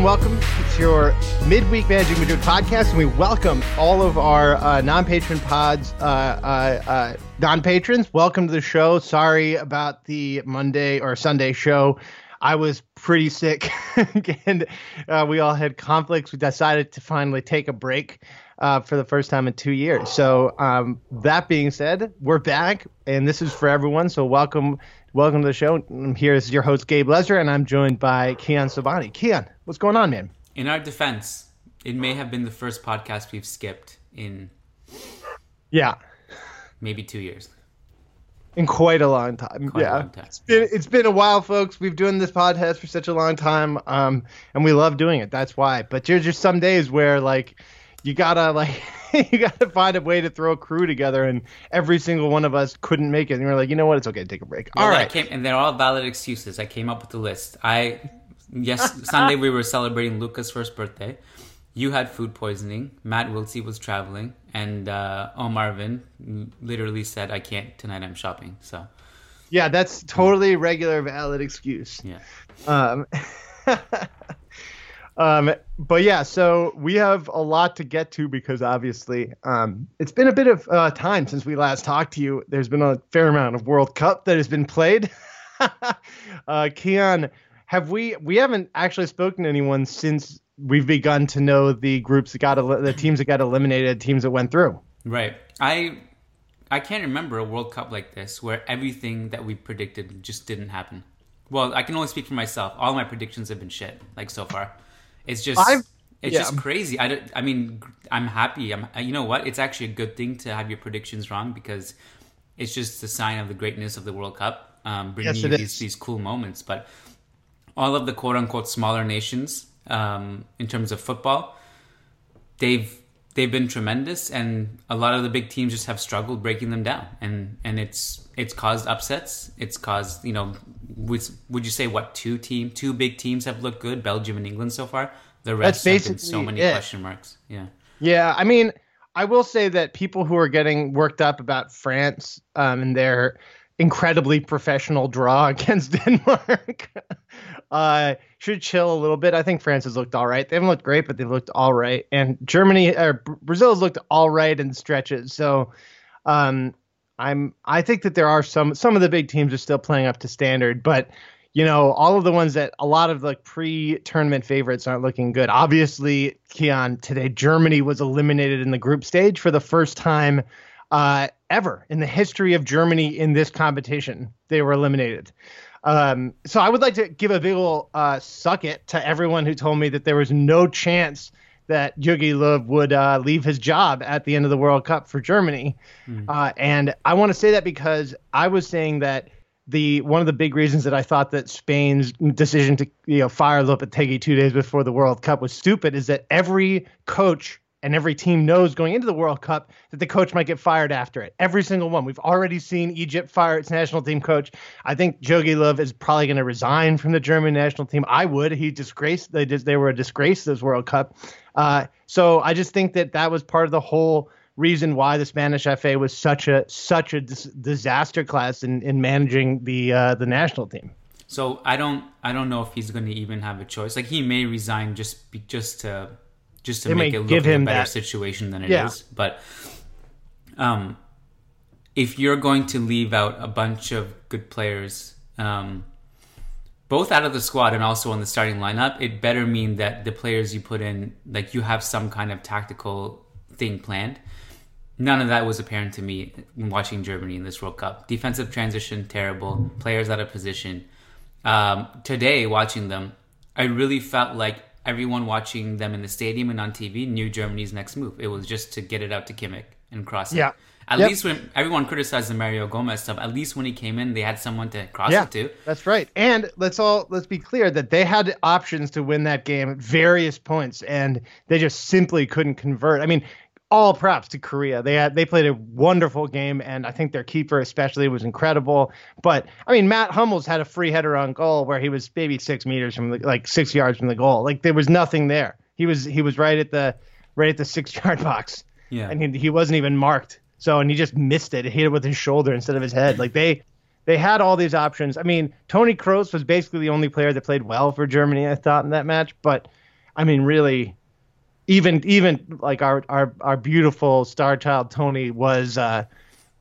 And welcome. It's your midweek Managing Madrid podcast, and we welcome all of our uh, non-patron pods, uh, uh, uh, non-patrons. Welcome to the show. Sorry about the Monday or Sunday show. I was pretty sick, and uh, we all had conflicts. We decided to finally take a break uh, for the first time in two years. So um, that being said, we're back, and this is for everyone. So welcome, welcome to the show. Here's your host Gabe Lezra, and I'm joined by Kiyan Sobhani. Kiyan, what's going on, man? In our defense, it may have been the first podcast we've skipped in Yeah, maybe two years. in quite a long time. Quite a yeah, long time. it's been it's been a while, folks. We've doing this podcast for such a long time, um, and we love doing it. That's why. But there's just some days where like you gotta like you gotta find a way to throw a crew together, and every single one of us couldn't make it. And we're like, you know what? It's okay to take a break. All I right. came, and they're all valid excuses. I came up with the list. I yes, Sunday we were celebrating Luca's first birthday. You had food poisoning. Matt Wiltse was traveling, and uh, Om Arvind literally said, "I can't tonight. I'm shopping." So Yeah, that's totally regular, valid excuse. yeah, Um, um, but yeah, so we have a lot to get to because obviously um, it's been a bit of uh, time since we last talked to you. There's been a fair amount of World Cup that has been played. uh, Kiyan, have we? We haven't actually spoken to anyone since we've begun to know the groups that got el- the teams that got eliminated, teams that went through. right. I I can't remember a World Cup like this where everything that we predicted just didn't happen. Well, I can only speak for myself. All my predictions have been shit, like so far. It's just I've- it's yeah. just crazy. I, don't, I mean, I'm happy. I'm you know what? It's actually a good thing to have your predictions wrong because it's just a sign of the greatness of the World Cup, um, bringing Yes, you these these cool moments. But all of the quote unquote smaller nations, um, in terms of football, they've they've been tremendous and a lot of the big teams just have struggled breaking them down. And and it's it's caused upsets. It's caused you know with, would you say what two team two big teams have looked good belgium and england so far? The rest have been so many it. question marks. Yeah. Yeah, I mean, I will say that people who are getting worked up about France um, and their incredibly professional draw against Denmark uh, should chill a little bit. I think France has looked all right. They haven't looked great, but they've looked all right. And Germany or Brazil has looked all right in stretches. So um, I'm I think that there are some some of the big teams are still playing up to standard, but you know, all of the ones that a lot of the pre-tournament favorites aren't looking good. Obviously, Kiyan, today Germany was eliminated in the group stage for the first time uh, ever in the history of Germany in this competition. They were eliminated. Um, so I would like to give a big ol' uh, suck it to everyone who told me that there was no chance that Jogi Löw would uh, leave his job at the end of the World Cup for Germany. Uh, and I want to say that because I was saying that the one of the big reasons that I thought that Spain's decision to you know fire Lopetegui two days before the World Cup was stupid is that every coach and every team knows going into the World Cup that the coach might get fired after it. Every single one. We've already seen Egypt fire its national team coach. I think Jogi Löw is probably going to resign from the German national team. I would. He disgraced. They just they were a disgrace this World Cup. Uh, so I just think that that was part of the whole reason why the Spanish FA was such a such a dis- disaster class in, in managing the uh, the national team. So I don't I don't know if he's going to even have a choice. Like he may resign just be, just to just to They make it look give like a better that- situation than it is. Yeah. But um, if you're going to leave out a bunch of good players, um, both out of the squad and also on the starting lineup, it better mean that the players you put in, like you have some kind of tactical thing planned. None of that was apparent to me watching Germany in this World Cup. Defensive transition, terrible. Players out of position. Um, today, watching them, I really felt like everyone watching them in the stadium and on TV knew Germany's next move. It was just to get it out to Kimmich and cross it. Yeah. At Yep. least when everyone criticized the Mario Gomez stuff, at least when he came in, they had someone to cross Yeah, it to. that's right. And let's all let's be clear that they had options to win that game at various points, and they just simply couldn't convert. I mean, all props to Korea. They had they played a wonderful game, and I think their keeper especially was incredible. But I mean, Mats Hummels had a free header on goal where he was maybe six meters from the like six yards from the goal. Like there was nothing there. He was he was right at the right at the six yard box. Yeah. and he, he wasn't even marked. So and he just missed it. He hit it with his shoulder instead of his head. Like they they had all these options. I mean, Tony Kroos was basically the only player that played well for Germany, I thought, in that match. But I mean, really, even even like our our our beautiful star child Tony was uh,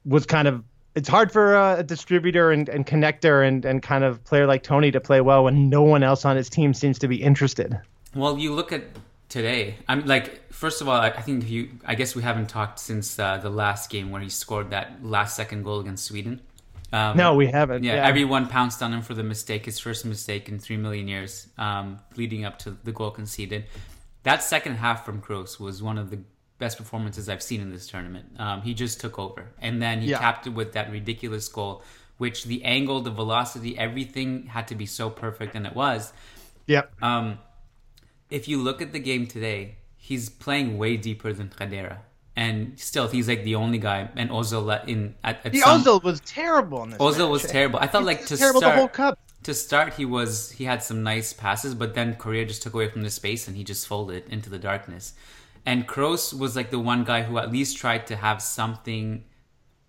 was kind of. It's hard for a distributor and, and connector and, and kind of player like Tony to play well when no one else on his team seems to be interested. Well, you look at today. I'm like, first of all, I think you. I guess we haven't talked since uh, the last game where he scored that last second goal against Sweden. Um, No, we haven't. Yeah, everyone pounced on him for the mistake, his first mistake in three million years, um, leading up to the goal conceded. That second half from Kroos was one of the best performances I've seen in this tournament. Um, he just took over, and then he Yeah. capped it with that ridiculous goal, which the angle, the velocity, everything had to be so perfect, and it was. Yep. Um, if you look at the game today, he's playing way deeper than Khedira. And still, he's like the only guy. And Ozil in at, at The some, Ozil was terrible in this. Ozil match. was terrible. I thought He like to terrible start the whole cup. To start he was he had some nice passes, but then Korea just took away from the space and he just folded into the darkness. And Kroos was like the one guy who at least tried to have something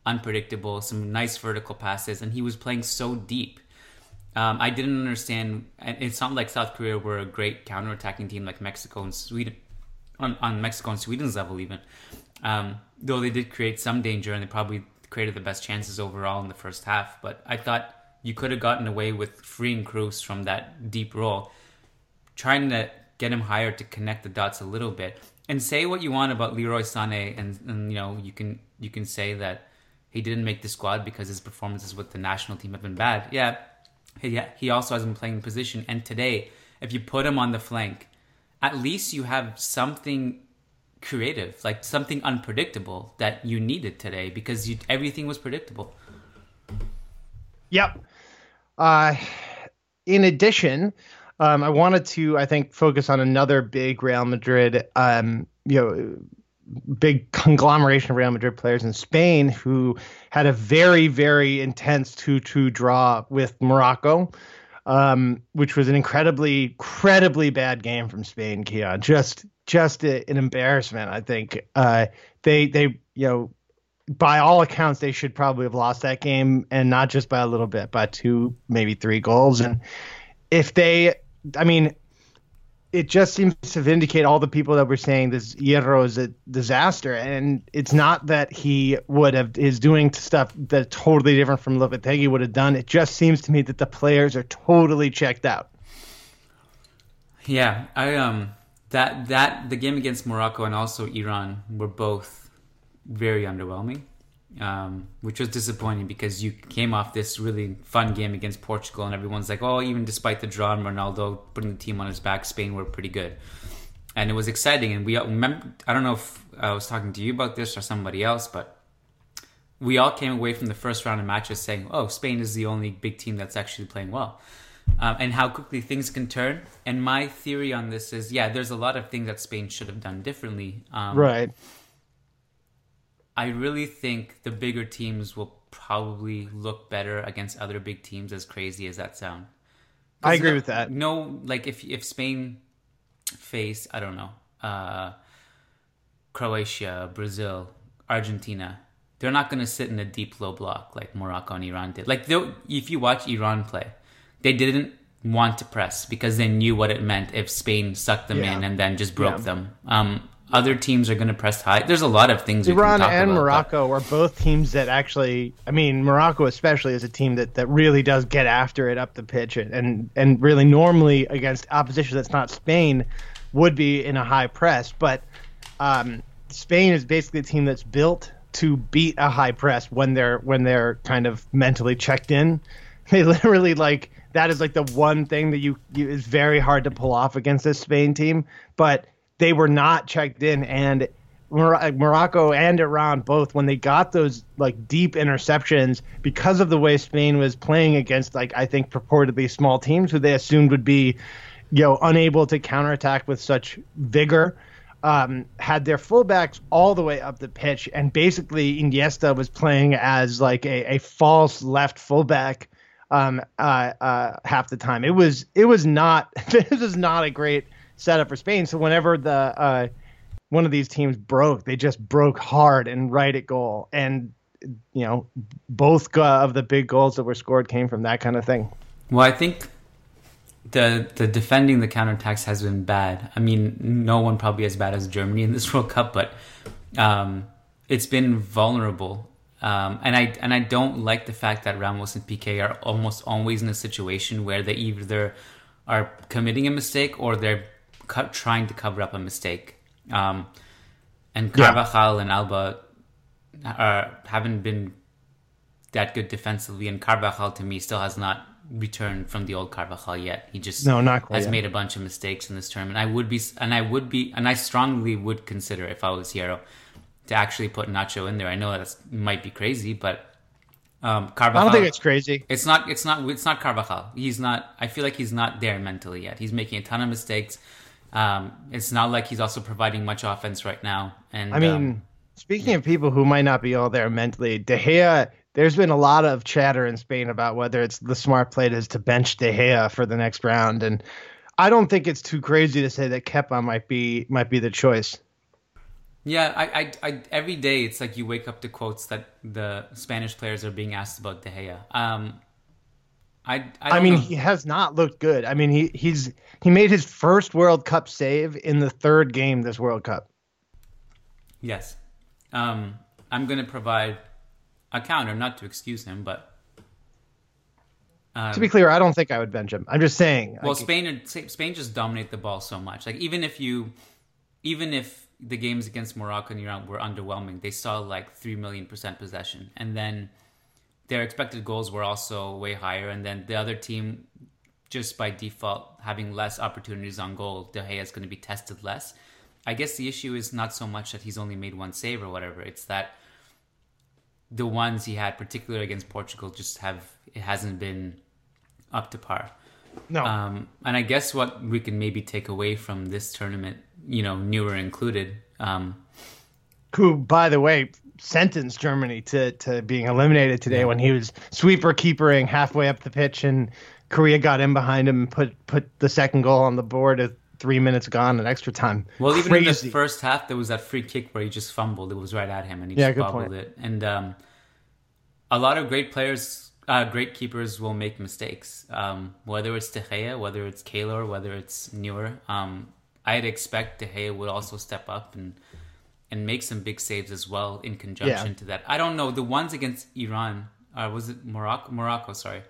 unpredictable, some nice vertical passes, and he was playing so deep. Um, I didn't understand. And it's not like South Korea were a great counterattacking team like Mexico and Sweden, on, on Mexico and Sweden's level even. Um, though they did create some danger and they probably created the best chances overall in the first half. But I thought you could have gotten away with freeing Kroos from that deep role, trying to get him higher to connect the dots a little bit. And say what you want about Leroy Sané, and, and you know you can you can say that he didn't make the squad because his performances with the national team have been bad. Yeah, he, he also hasn't been playing in position. And today, if you put him on the flank, at least you have something creative, like something unpredictable that you needed today because you, everything was predictable. Yep. Uh, in addition, um, I wanted to, I think, focus on another big Real Madrid, um, you know, big conglomeration of Real Madrid players in Spain who had a very, very intense 2-2 draw with Morocco, um, which was an incredibly, incredibly bad game from Spain. Kia, just, just a, an embarrassment. I think uh, they, they, you know, by all accounts, they should probably have lost that game, and not just by a little bit, by two, maybe three goals. And if they, I mean, it just seems to vindicate all the people that were saying this Hierro is a disaster, and it's not that he would have is doing stuff that's totally different from Lopetegui would have done. It just seems to me that the players are totally checked out. Yeah, I um that that the game against Morocco and also Iran were both very underwhelming, um, which was disappointing because you came off this really fun game against Portugal and everyone's like, oh, even despite the draw and Ronaldo putting the team on his back, Spain were pretty good, and it was exciting. And we all remember, I don't know if I was talking to you about this or somebody else, but we all came away from the first round of matches saying, "Oh, Spain is the only big team that's actually playing well," um, and how quickly things can turn. And my theory on this is, yeah, there's a lot of things that Spain should have done differently. Um, Right. I really think the bigger teams will probably look better against other big teams. As crazy as that sound, I agree no- with that. No, like if if Spain face, I don't know, uh, Croatia, Brazil, Argentina, they're not going to sit in a deep low block like Morocco and Iran did. Like if you watch Iran play, they didn't want to press because they knew what it meant if Spain sucked them Yeah. in and then just broke Yeah. them. Um, other teams are going to press high. There's a lot of things. Iran and about, Morocco but... are both teams that actually, I mean, Morocco especially is a team that, that really does get after it up the pitch, and and really normally against opposition that's not Spain would be in a high press, but um, Spain is basically a team that's built to beat a high press when they're when they're kind of mentally checked in. They literally like that is like the one thing that you, you is very hard to pull off against this Spain team, but they were not checked in and Morocco and Iran both when they got those like deep interceptions because of the way Spain was playing against like I think purportedly small teams who they assumed would be you know unable to counterattack with such vigor um, had their fullbacks all the way up the pitch, and basically Iniesta was playing as like a, a false left fullback um, uh, uh, half the time. It was it was not this was not a great setup for Spain. So whenever the uh, one of these teams broke, they just broke hard and right at goal, and you know both of the big goals that were scored came from that kind of thing. Well, I think the the defending the counterattacks has been bad. I mean, no one probably as bad as Germany in this World Cup, but um, it's been vulnerable. Um, and I and I don't like the fact that Ramos and Piqué are almost always in a situation where they either are committing a mistake or they're trying to cover up a mistake. Um, and Carvajal yeah. and Alba are, haven't been that good defensively, and Carvajal to me still has not returned from the old Carvajal yet. He just no, not quite has yet. made a bunch of mistakes in this tournament. I would be, and I would be, and I strongly would consider if I was Hierro to actually put Nacho in there. I know that might be crazy, but um, Carvajal. I don't think it's crazy. It's not. It's not. It's not Carvajal. He's not. I feel like he's not there mentally yet. He's making a ton of mistakes. Um, it's not like he's also providing much offense right now. And I mean, um, speaking of people who might not be all there mentally, De Gea there's been a lot of chatter in Spain about whether it's the smart play is to bench De Gea for the next round, and I don't think it's too crazy to say that Kepa might be might be the choice. Yeah, I, I, I, every day it's like you wake up to quotes that the Spanish players are being asked about De Gea. Um, I, I, I mean, know. he has not looked good. I mean, he he's he made his first World Cup save in the third game this World Cup. Yes, um, I'm going to provide a counter, not to excuse him, but um, to be clear, I don't think I would bench him. I'm just saying. Well, Spain Spain just dominate the ball so much. Like even if you, even if the games against Morocco and Iran were underwhelming, they saw like three million percent possession, and then their expected goals were also way higher, and then the other team, just by default, having less opportunities on goal, De Gea is going to be tested less. I guess the issue is not so much that he's only made one save or whatever; it's that the ones he had, particularly against Portugal, just have it hasn't been up to par. No. Um, and I guess what we can maybe take away from this tournament, you know, Neuer included, um, who, by the way, sentenced Germany to to being eliminated today when he was sweeper keepering halfway up the pitch and Korea got in behind him and put put the second goal on the board at three minutes gone in extra time. Well, even in the first half, there was that free kick where he just fumbled. It was right at him and he yeah, just bobbled it. And um, a lot of great players, uh, great keepers will make mistakes. Um, whether it's De Gea, whether it's Keylor, whether it's Neuer. Um, I'd expect De Gea would also step up and and make some big saves as well in conjunction yeah. to that. I don't know the ones against Iran. Uh, was it Morocco? Morocco, sorry.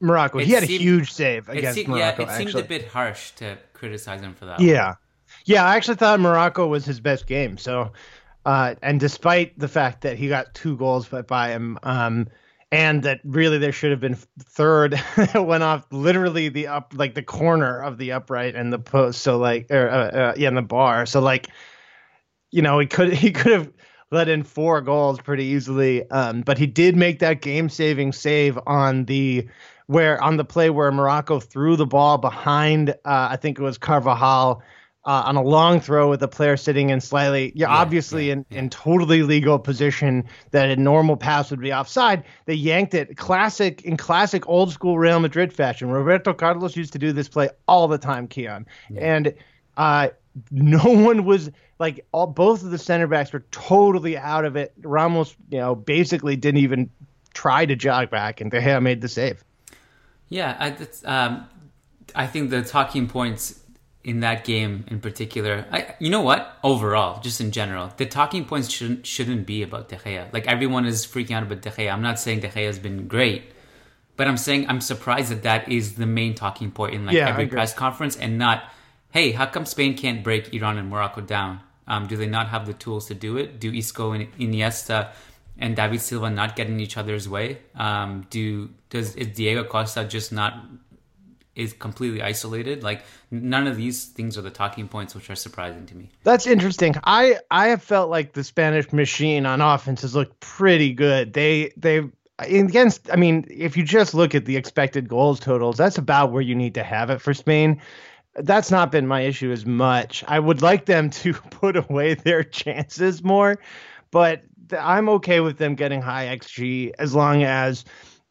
Morocco. It he had seemed, a huge save against seemed, Morocco. Yeah, it seemed a bit harsh to criticize him for that. Yeah, one. yeah. I actually thought Morocco was his best game. So, uh, and despite the fact that he got two goals by, by him, um, and that really there should have been third went off literally the up like the corner of the upright and the post. So like, or, uh, uh, yeah, and the bar. So like, you know, he could he could have let in four goals pretty easily. Um, but he did make that game saving save on the where on the play where Morocco threw the ball behind, uh, I think it was Carvajal. Uh, on a long throw with the player sitting in slightly, yeah, yeah obviously yeah, in, yeah. in totally legal position that a normal pass would be offside. They yanked it, classic in classic old school Real Madrid fashion. Roberto Carlos used to do this play all the time, Kiyan, and uh, no one was like all both of the center backs were totally out of it. Ramos, you know, basically didn't even try to jog back, and De Gea made the save. Yeah, I, um, I think the talking points in that game in particular, I, you know what? Overall, just in general, the talking points shouldn't shouldn't be about De Gea. Like everyone is freaking out about De Gea. I'm not saying De Gea has been great, but I'm saying I'm surprised that that is the main talking point in like Yeah, every press conference, and not, hey, how come Spain can't break Iran and Morocco down? Um, do they not have the tools to do it? Do Isco and Iniesta and David Silva not get in each other's way? Um, do does is Diego Costa just not is completely isolated? Like none of these things are the talking points, which are surprising to me. That's interesting. I I have felt like the Spanish machine on offense has looked pretty good. They they against. I mean, if you just look at the expected goals totals, that's about where you need to have it for Spain. That's not been my issue as much. I would like them to put away their chances more, but I'm okay with them getting high xG as long as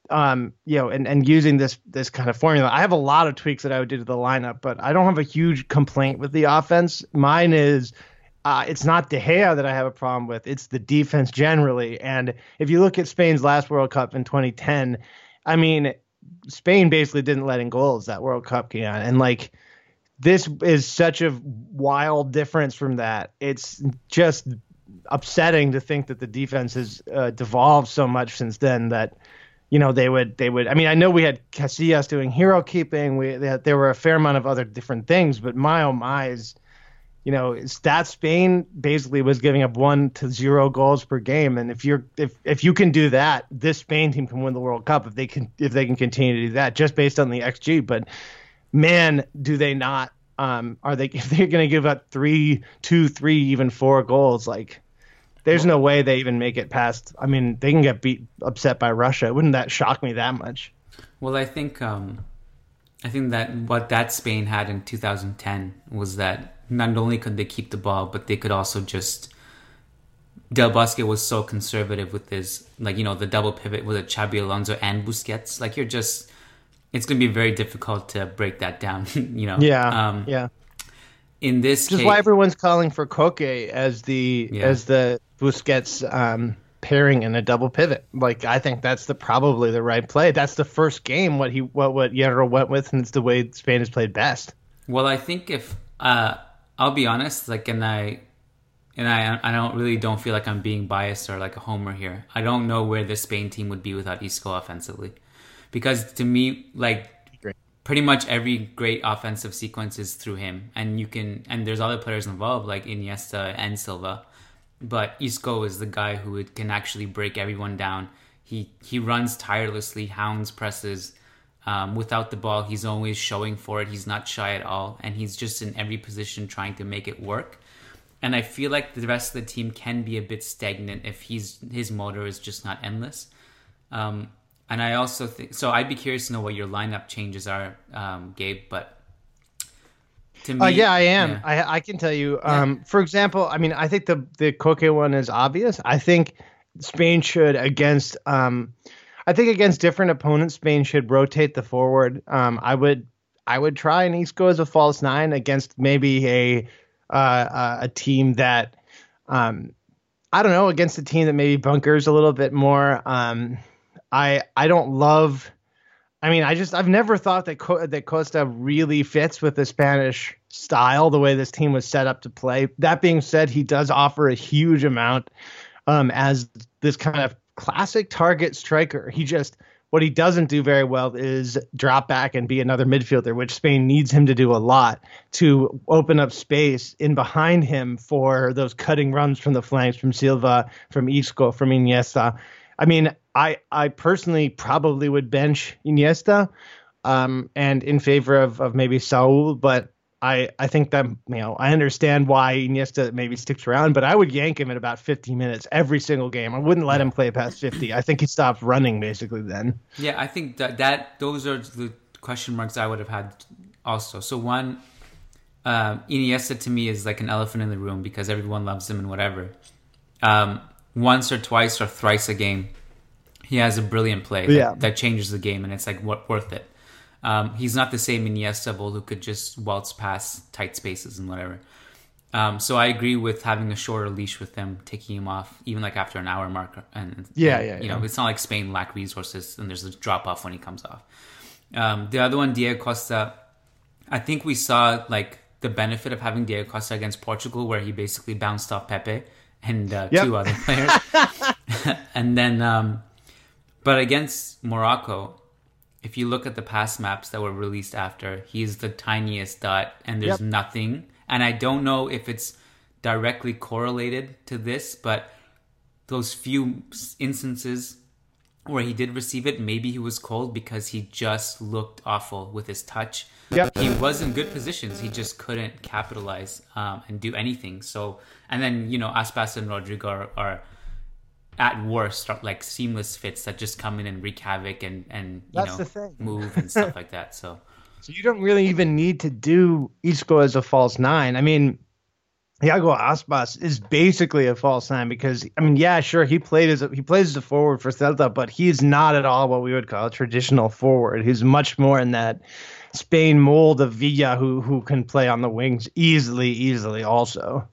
um, you know, and, and using this this kind of formula. I have a lot of tweaks that I would do to the lineup, but I don't have a huge complaint with the offense. Mine is uh, it's not De Gea that I have a problem with. It's the defense generally. And if you look at Spain's last World Cup in 2010, I mean, Spain basically didn't let in goals that World Cup, Keon. And like, this is such a wild difference from that. It's just upsetting to think that the defense has uh, devolved so much since then that you know they would they would i mean i know we had casillas doing hero keeping. We there were a fair amount of other different things but my oh my is you know it's that spain basically was giving up one to zero goals per game. And if you're if if you can do that this spain team can win the world cup if they can if they can continue to do that just based on the xg but man do they not um are they if they're going to give up three two three even four goals like there's no way they even make it past. I mean, they can get beat upset by Russia. Wouldn't that shock me that much? Well, I think um, I think that what that Spain had in 2010 was that not only could they keep the ball, but they could also just. Del Bosque was so conservative with his, like you know, the double pivot with a Xabi Alonso and Busquets. Like you're just, it's going to be very difficult to break that down. you know. Yeah, Um, yeah. In this Which is why everyone's calling for Koke as the Yeah. as the Busquets um, pairing in a double pivot. Like I think that's the probably the right play. That's the first game what he what what Hierro went with, and it's the way Spain has played best. Well, I think if uh, I'll be honest, like, and I and I I don't really don't feel like I'm being biased or like a homer here. I don't know where the Spain team would be without Isco offensively, because to me, like, Great. pretty much every great offensive sequence is through him, and you can and there's other players involved like Iniesta and Silva, but Isco is the guy who can actually break everyone down. He he runs tirelessly, hounds presses. Um, without the ball, he's always showing for it. He's not shy at all, and he's just in every position trying to make it work. And I feel like the rest of the team can be a bit stagnant if he's his motor is just not endless. Um, and I also think so. I'd be curious to know what your lineup changes are, um, Gabe. But to me, Uh, yeah, I am. yeah. I I can tell you. Um, for example, I mean, I think the the Koke one is obvious. I think Spain should against um, I think against different opponents, Spain should rotate the forward. Um, I would I would try an Isco as a false nine against maybe a uh, uh, a team that um, I don't know against a team that maybe bunkers a little bit more. Um, I I don't love. I mean, I just I've never thought that Co- that Costa really fits with the Spanish style, the way this team was set up to play. That being said, he does offer a huge amount um, as this kind of classic target striker. He just what he doesn't do very well is drop back and be another midfielder, which Spain needs him to do a lot to open up space in behind him for those cutting runs from the flanks from Silva, from Isco, from Iniesta. I mean, I I personally probably would bench Iniesta um, and in favor of, of maybe Saul, but I, I think that you know I understand why Iniesta maybe sticks around, but I would yank him at about 50 minutes every single game. I wouldn't let him play past 50. I think he stops running basically then. Yeah, I think that that those are the question marks I would have had also. So one, uh, Iniesta to me is like an elephant in the room because everyone loves him and whatever. Um, once or twice or thrice a game, he has a brilliant play that, Yeah. that changes the game, and it's like what worth it. Um, he's not the same Iniesta who could just waltz past tight spaces and whatever. Um, so I agree with having a shorter leash with them, taking him off even like after an hour mark. And Yeah, yeah, You yeah. know, it's not like Spain lack resources and there's a drop off when he comes off. Um, the other one, Diego Costa, I think we saw like the benefit of having Diego Costa against Portugal, where he basically bounced off Pepe and uh, Yep. two other players. and then, um, but against Morocco, if you look at the pass maps that were released after, he's the tiniest dot, and there's Yep. nothing. And I don't know if it's directly correlated to this, but those few instances where he did receive it, maybe he was cold because he just looked awful with his touch. Yep. He was in good positions. He just couldn't capitalize um, and do anything. So, and then, you know, Aspas and Rodrigo are, are at worst are like seamless fits that just come in and wreak havoc and, and you That's know, the thing. move and stuff like that. So, So you don't really even need to do Isco as a false nine. I mean, Iago Aspas is basically a false nine because I mean, yeah, sure, he played as a, he plays as a forward for Celta, but he's not at all what we would call a traditional forward. He's much more in that Spain mold of Villa, who who can play on the wings easily, easily. Also,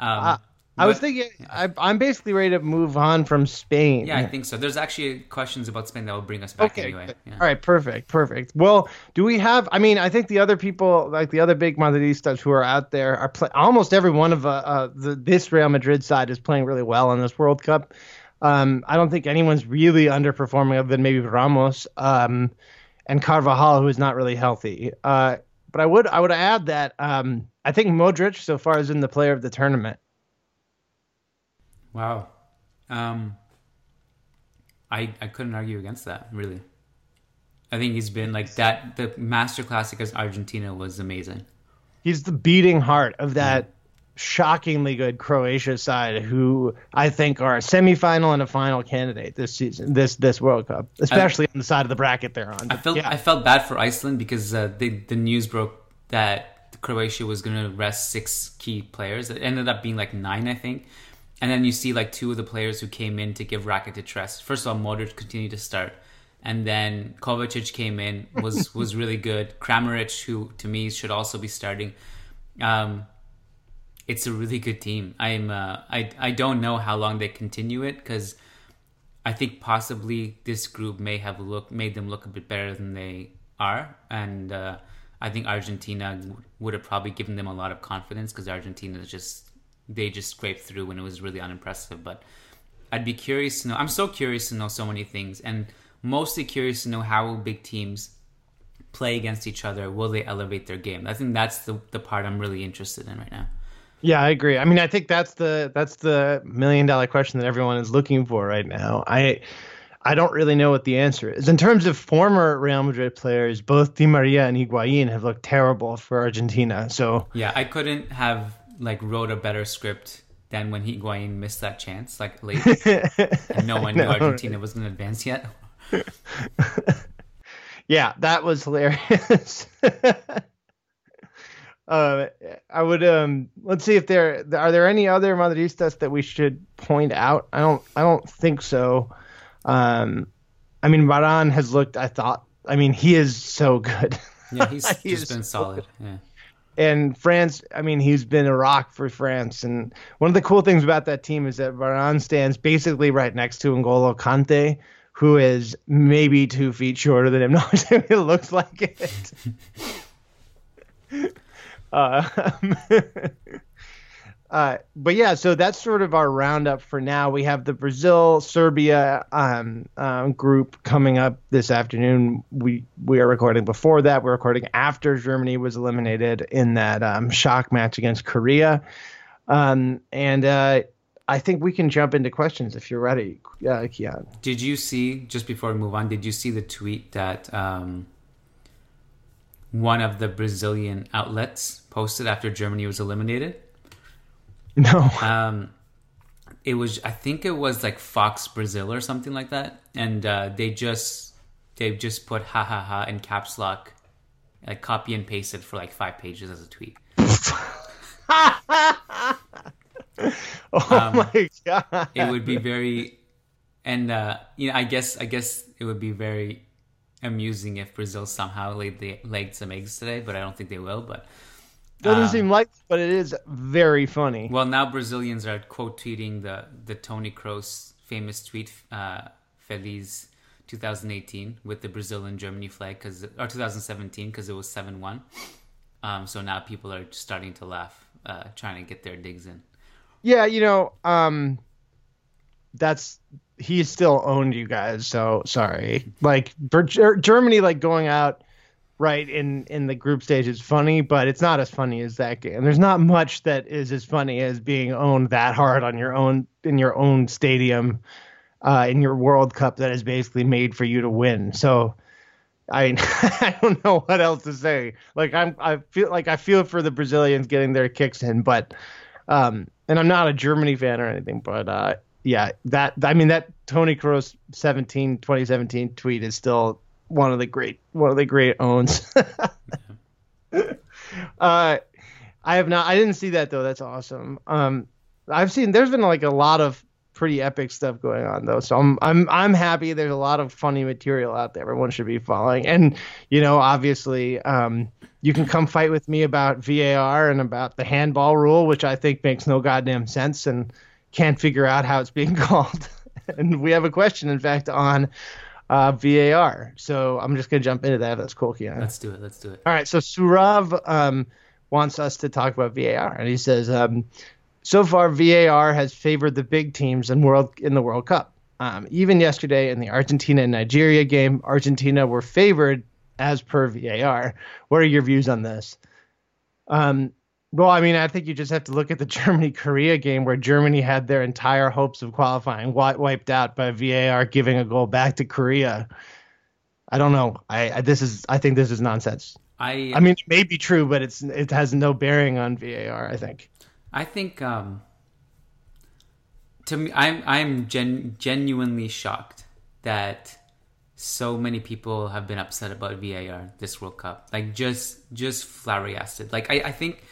um, I was thinking I, I'm basically ready to move on from Spain. yeah, I think so. There's actually questions about Spain that will bring us back Okay. anyway. Yeah. All right. Perfect. Perfect. Well, do we have? I mean, I think the other people, like the other big Madridistas who are out there, are play. Almost every one of uh, uh the this Real Madrid side is playing really well in this World Cup. Um, I don't think anyone's really underperforming other than maybe Ramos um, and Carvajal, who is not really healthy. Uh, but I would I would add that um, I think Modric so far is in the player of the tournament. Wow. Um, I I couldn't argue against that. Really, I think he's been like that. The master masterclass against Argentina was amazing. He's the beating heart of that shockingly good Croatia side, who I think are a semifinal and a final candidate this season, this this World Cup, especially on the side of the bracket they're on. I felt yeah, I felt bad for Iceland because uh, the the news broke that Croatia was going to rest six key players. It ended up being like nine, I think. And then you see like two of the players who came in to give Rakitic rest. First of all, Modric continued to start, and then Kovacic came in was was really good. Kramaric, who to me should also be starting. Um, it's a really good team. I'm uh, I I don't know how long they continue it because I think possibly this group may have look made them look a bit better than they are, and uh, I think Argentina w- would have probably given them a lot of confidence because Argentina is just they just scraped through and it was really unimpressive. But I'd be curious to know. I'm so curious to know so many things, and mostly curious to know how big teams play against each other. Will they elevate their game? I think that's the the part I'm really interested in right now. yeah, I agree. I mean, I think that's the that's the million dollar question that everyone is looking for right now. I I don't really know what the answer is. In terms of former Real Madrid players, both Di Maria and Higuain have looked terrible for Argentina. So Yeah, I couldn't have like wrote a better script than when Higuain missed that chance like late, and no one knew. Argentina was going to advance yet. Yeah, that was hilarious. uh, I would um let's see if there are there any other Madridistas that we should point out. I don't I don't think so. Um, I mean Varane has looked. I thought. I mean he is so good. Yeah, he's He just been so solid. Yeah. And France, I mean, he's been a rock for France. And one of the cool things about that team is that Varane stands basically right next to N'Golo Kante, who is maybe two feet shorter than him. No, it looks like it. uh, uh, but yeah, so that's sort of our roundup for now. We have the Brazil Serbia um, um, group coming up this afternoon. We we are recording before that. We're recording after Germany was eliminated in that um, shock match against Korea. Um, and uh, I think we can jump into questions if you're ready, uh, Kiyan. Did you see just before we move on? Did you see the tweet that um, one of the Brazilian outlets posted after Germany was eliminated? No. Um, it was I think it was like Fox Brazil or something like that, and uh, they just they just put ha ha ha in caps lock, like copy and paste it for like five pages as a tweet. Oh my god. Um, It would be very, and uh, you know I guess I guess it would be very amusing if Brazil somehow laid the, laid some eggs today, but I don't think they will. But Doesn't um, seem like, but it is very funny. Well, now Brazilians are quote tweeting the the Tony Kroos famous tweet, uh, "Feliz 2018" with the Brazil and Germany flag because or 2017 because it was seven one. Um, so now people are starting to laugh, uh, trying to get their digs in. Yeah, you know, um, that's he still owned you guys. So sorry. Like for Germany, like going out right in in the group stage is funny, but it's not as funny as that game. There's not much that is as funny as being owned that hard on your own in your own stadium, uh, in your World Cup that is basically made for you to win. So. I I don't know what else to say. Like I'm I feel like I feel for the Brazilians getting their kicks in, but um and I'm not a Germany fan or anything, but uh yeah, that I mean that Tony Kroos 17 2017 tweet is still one of the great one of the great owns. uh, I have not. I didn't see that though. That's awesome. Um, I've seen. There's been like a lot of pretty epic stuff going on though. So I'm I'm I'm happy. There's a lot of funny material out there. Everyone should be following. And you know, obviously, um, you can come fight with me about VAR and about the handball rule, which I think makes no goddamn sense and can't figure out how it's being called. and we have a question, in fact, on uh, VAR. So I'm just gonna jump into that. that's cool, Kiyan. Let's do it. Let's do it. All right. So Surav um, wants us to talk about VAR, and he says, um, so far VAR has favored the big teams in world in the World Cup. Um, even yesterday in the Argentina and Nigeria game, Argentina were favored as per VAR. What are your views on this? Um, well, I mean, I think you just have to look at the Germany Korea game where Germany had their entire hopes of qualifying wiped out by VAR giving a goal back to Korea. I don't know. I, I this is I think this is nonsense. I I mean, it may be true, but it's it has no bearing on VAR. I think. I think um, to me, I'm I'm gen- genuinely shocked that so many people have been upset about VAR this World Cup. Like just just flabbergasted. Like I, I think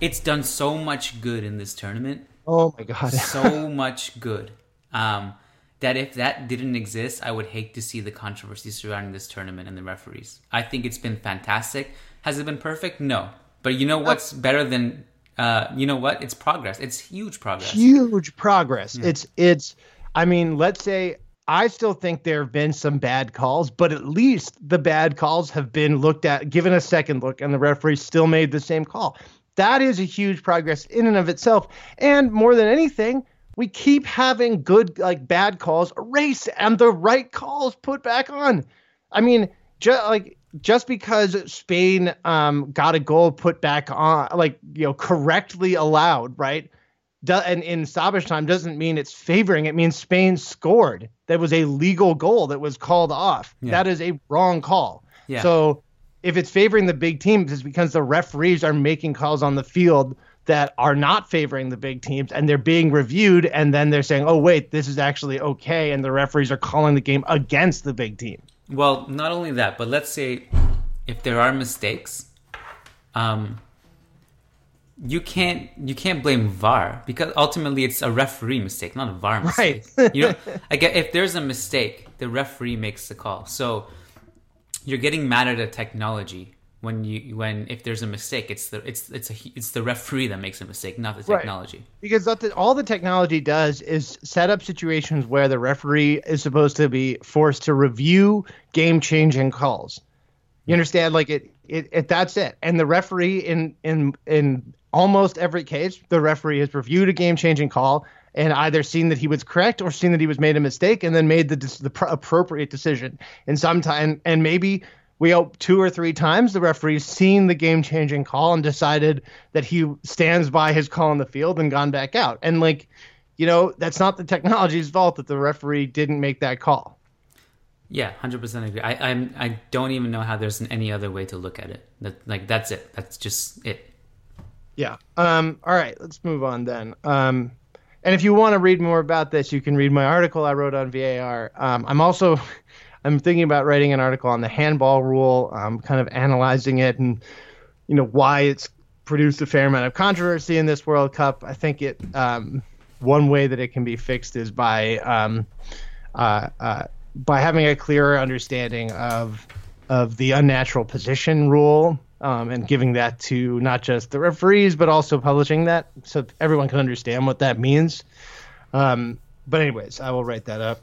it's done so much good in this tournament. Oh my god, so much good. Um, that if that didn't exist, I would hate to see the controversy surrounding this tournament and the referees. I think it's been fantastic. Has it been perfect? No. But you know what's better than uh, you know what? It's progress. It's huge progress. Huge progress. Yeah. It's it's I mean, let's say I still think there have been some bad calls, but at least the bad calls have been looked at, given a second look, and the referee still made the same call. That is a huge progress in and of itself. And more than anything, we keep having good, like bad calls erased and the right calls put back on. I mean, just like just because Spain um, got a goal put back on, like you know, correctly allowed, right? Do, and in stoppage time doesn't mean it's favoring. It means Spain scored. That was a legal goal that was called off. Yeah. That is a wrong call. Yeah. So if it's favoring the big teams, it's because the referees are making calls on the field that are not favoring the big teams and they're being reviewed and then they're saying, "Oh wait, this is actually okay," and the referees are calling the game against the big team. Well, not only that, but let's say if there are mistakes, um, you can't you can't blame VAR because ultimately it's a referee mistake, not a VAR mistake. Right. you know, like if there's a mistake, the referee makes the call. So you're getting mad at a technology when you when if there's a mistake it's the it's it's a it's the referee that makes a mistake not the technology. Right. because the, all the technology does is set up situations where the referee is supposed to be forced to review game changing calls. You understand? Like it, it it that's it. And the referee in in in almost every case the referee has reviewed a game changing call and either seen that he was correct or seen that he was made a mistake and then made the, the pr- appropriate decision. And sometime, and maybe we hope two or three times the referee's seen the game changing call and decided that he stands by his call on the field and gone back out. And like, you know, that's not the technology's fault that the referee didn't make that call. Yeah, hundred percent agree. I I'm I don't even know how there's any other way to look at it. That like that's it. That's just it. Yeah. Um. All right. Let's move on then. Um. And if you want to read more about this, you can read my article I wrote on VAR. Um, I'm also I'm thinking about writing an article on the handball rule, um, kind of analyzing it and you know why it's produced a fair amount of controversy in this World Cup. I think it um, one way that it can be fixed is by um, uh, uh, by having a clearer understanding of of the unnatural position rule um, and giving that to not just the referees but also publishing that so everyone can understand what that means. Um, but anyways, I will write that up.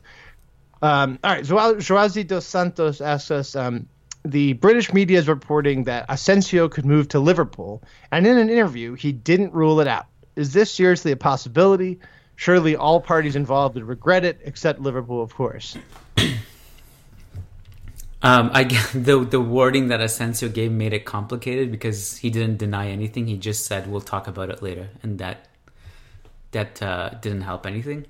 Um, all right, Joazi dos Santos asks us, um, the British media is reporting that Asensio could move to Liverpool, and in an interview, he didn't rule it out. Is this seriously a possibility? Surely all parties involved would regret it, except Liverpool, of course. Um, I the the wording that Asensio gave made it complicated because he didn't deny anything. He just said we'll talk about it later, and that that uh, didn't help anything.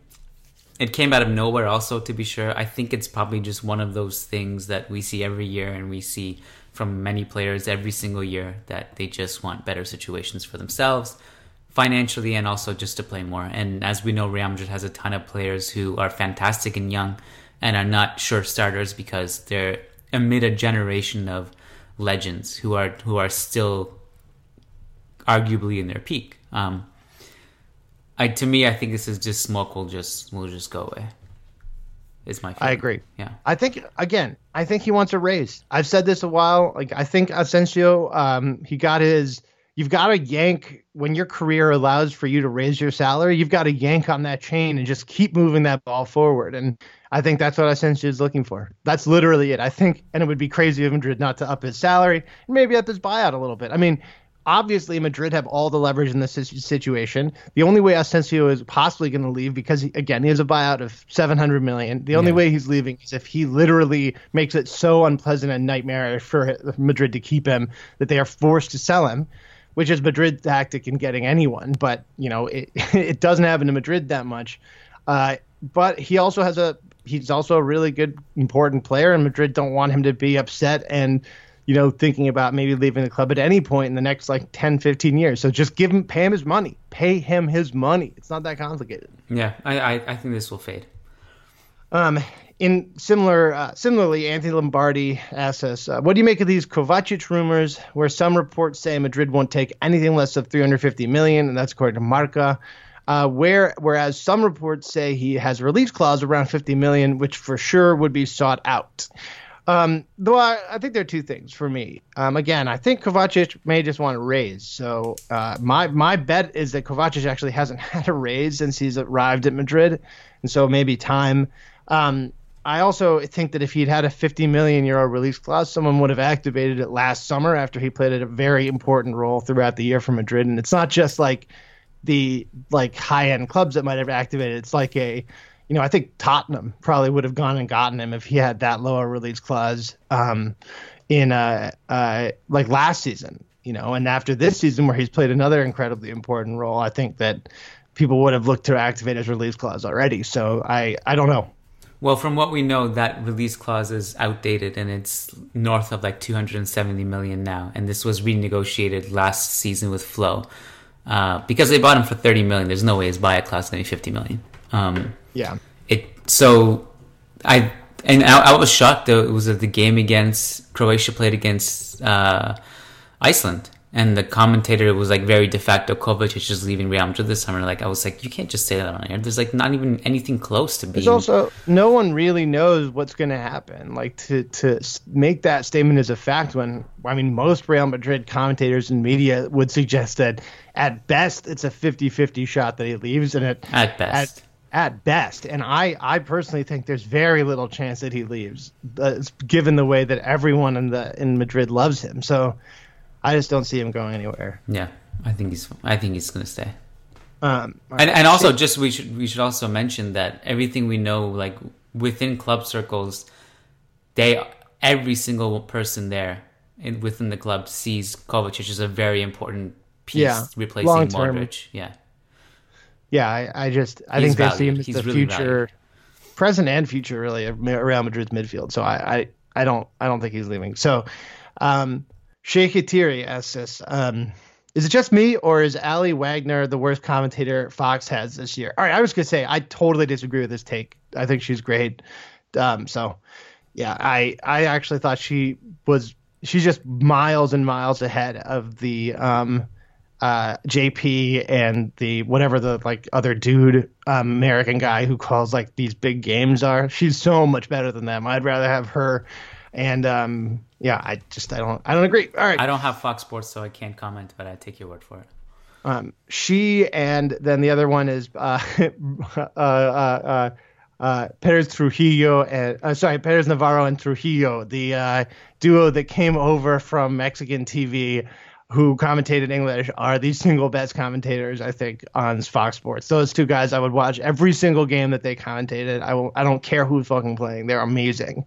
It came out of nowhere, also to be sure. I think it's probably just one of those things that we see every year, and we see from many players every single year that they just want better situations for themselves, financially, and also just to play more. And as we know, Real Madrid has a ton of players who are fantastic and young, and are not sure starters because they're amid a generation of legends who are who are still arguably in their peak. Um, I to me, I think this is just smoke will just will just go away. Is my feeling. I agree. Yeah, I think again, I think he wants a raise. I've said this a while. Like I think Asensio, um, he got his. You've got to yank when your career allows for you to raise your salary. You've got to yank on that chain and just keep moving that ball forward. And I think that's what Asensio is looking for. That's literally it. I think, and it would be crazy of Madrid not to up his salary and maybe up his buyout a little bit. I mean, obviously Madrid have all the leverage in this situation. The only way Asensio is possibly going to leave because he, again he has a buyout of 700 million. The only yeah. way he's leaving is if he literally makes it so unpleasant and nightmare for Madrid to keep him that they are forced to sell him. Which is Madrid's tactic in getting anyone, but you know it, it doesn't happen to Madrid that much. Uh, but he also has a he's also a really good, important player, and Madrid don't want him to be upset and you know thinking about maybe leaving the club at any point in the next like 10, 15 years. So just give him, pay him his money, pay him his money. It's not that complicated. Yeah, I I, I think this will fade. Um, in similar, uh, similarly, Anthony Lombardi asks us, uh, "What do you make of these Kovacic rumors, where some reports say Madrid won't take anything less of 350 million, and that's according to Marca? Uh, where whereas some reports say he has a release clause around 50 million, which for sure would be sought out. Um, though I, I, think there are two things for me. Um, again, I think Kovacic may just want to raise. So uh, my my bet is that Kovacic actually hasn't had a raise since he's arrived at Madrid, and so maybe time. Um, I also think that if he'd had a 50 million euro release clause, someone would have activated it last summer after he played a very important role throughout the year for Madrid. And it's not just like the like high end clubs that might have activated. It's like a, you know, I think Tottenham probably would have gone and gotten him if he had that lower release clause um, in uh, uh, like last season. You know, and after this season where he's played another incredibly important role, I think that people would have looked to activate his release clause already. So I I don't know. Well, from what we know, that release clause is outdated and it's north of like 270 million now. And this was renegotiated last season with Flo uh, because they bought him for 30 million. There's no way his buyout clause is going to be 50 million. Um, yeah. It so I and I, I was shocked though. It was the game against Croatia played against uh, Iceland, and the commentator was like very de facto Kovacic is just leaving Real Madrid this summer. Like I was like, you can't just say that on air. There's like not even anything close to being. There's also no one really knows what's going to happen. Like to to make that statement as a fact when I mean most Real Madrid commentators and media would suggest that at best it's a 50-50 shot that he leaves, and at at best. At, at best. And I, I personally think there's very little chance that he leaves, uh, given the way that everyone in the in Madrid loves him. So I just don't see him going anywhere. Yeah, I think he's. I think he's going to stay. Um, and and also, just we should we should also mention that everything we know, like within club circles, they every single person there in, within the club sees Kovacic as a very important piece yeah, replacing Modric. Yeah. Yeah, I, I just I He's think they see him as He's the really future, valued. present and future, really, of Real Madrid's midfield. So I, I, I don't I don't think he's leaving. So, um, Sheikh Atiri asks us, um, is it just me or is Aly Wagner the worst commentator Fox has this year? All right, I was gonna say I totally disagree with this take. I think she's great. Um, so yeah, I I actually thought she was she's just miles and miles ahead of the um, uh, JP and the whatever the like other dude um, American guy who calls like these big games are. She's so much better than them. I'd rather have her and um, yeah, I just I don't I don't agree. All right, I don't have Fox Sports, so I can't comment, but I take your word for it. Um, she and then the other one is uh, uh, uh, uh, uh, Perez Trujillo and uh, sorry Perez Navarro and Trujillo, the uh, duo that came over from Mexican TV, who commentated English, are the single best commentators I think on Fox Sports. Those two guys, I would watch every single game that they commentated. I will, I don't care who's fucking playing; they're amazing.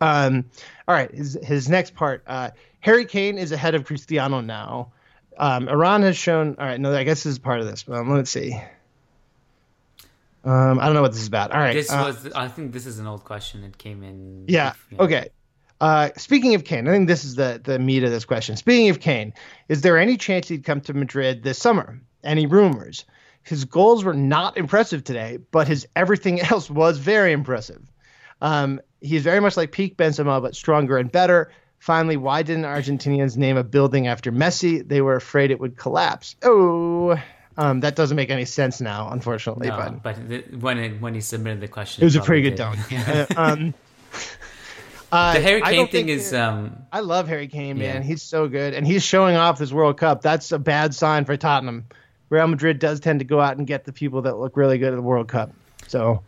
Um, all right, his his next part. Uh, Harry Kane is ahead of Cristiano now. Um, Iran has shown. All right, no, I guess this is part of this. But um, let's see. Um, I don't know what this is about. All right. This uh, was. I think this is an old question. It came in. yeah. Okay. Uh, speaking of Kane, I think this is the the meat of this question. Speaking of Kane, is there any chance he'd come to Madrid this summer? Any rumors? His goals were not impressive today, but his everything else was very impressive. Um, he's very much like peak Benzema, but stronger and better. Finally, why didn't Argentinians name a building after Messi? They were afraid it would collapse. Oh, um, that doesn't make any sense now, unfortunately. No, but but the, when it, when he submitted the question, it was a pretty good dunk. Uh, um, uh, the Harry Kane thing is. Um, I love Harry Kane, man. Yeah. He's so good, and he's showing off this World Cup. That's a bad sign for Tottenham. Real Madrid does tend to go out and get the people that look really good at the World Cup. So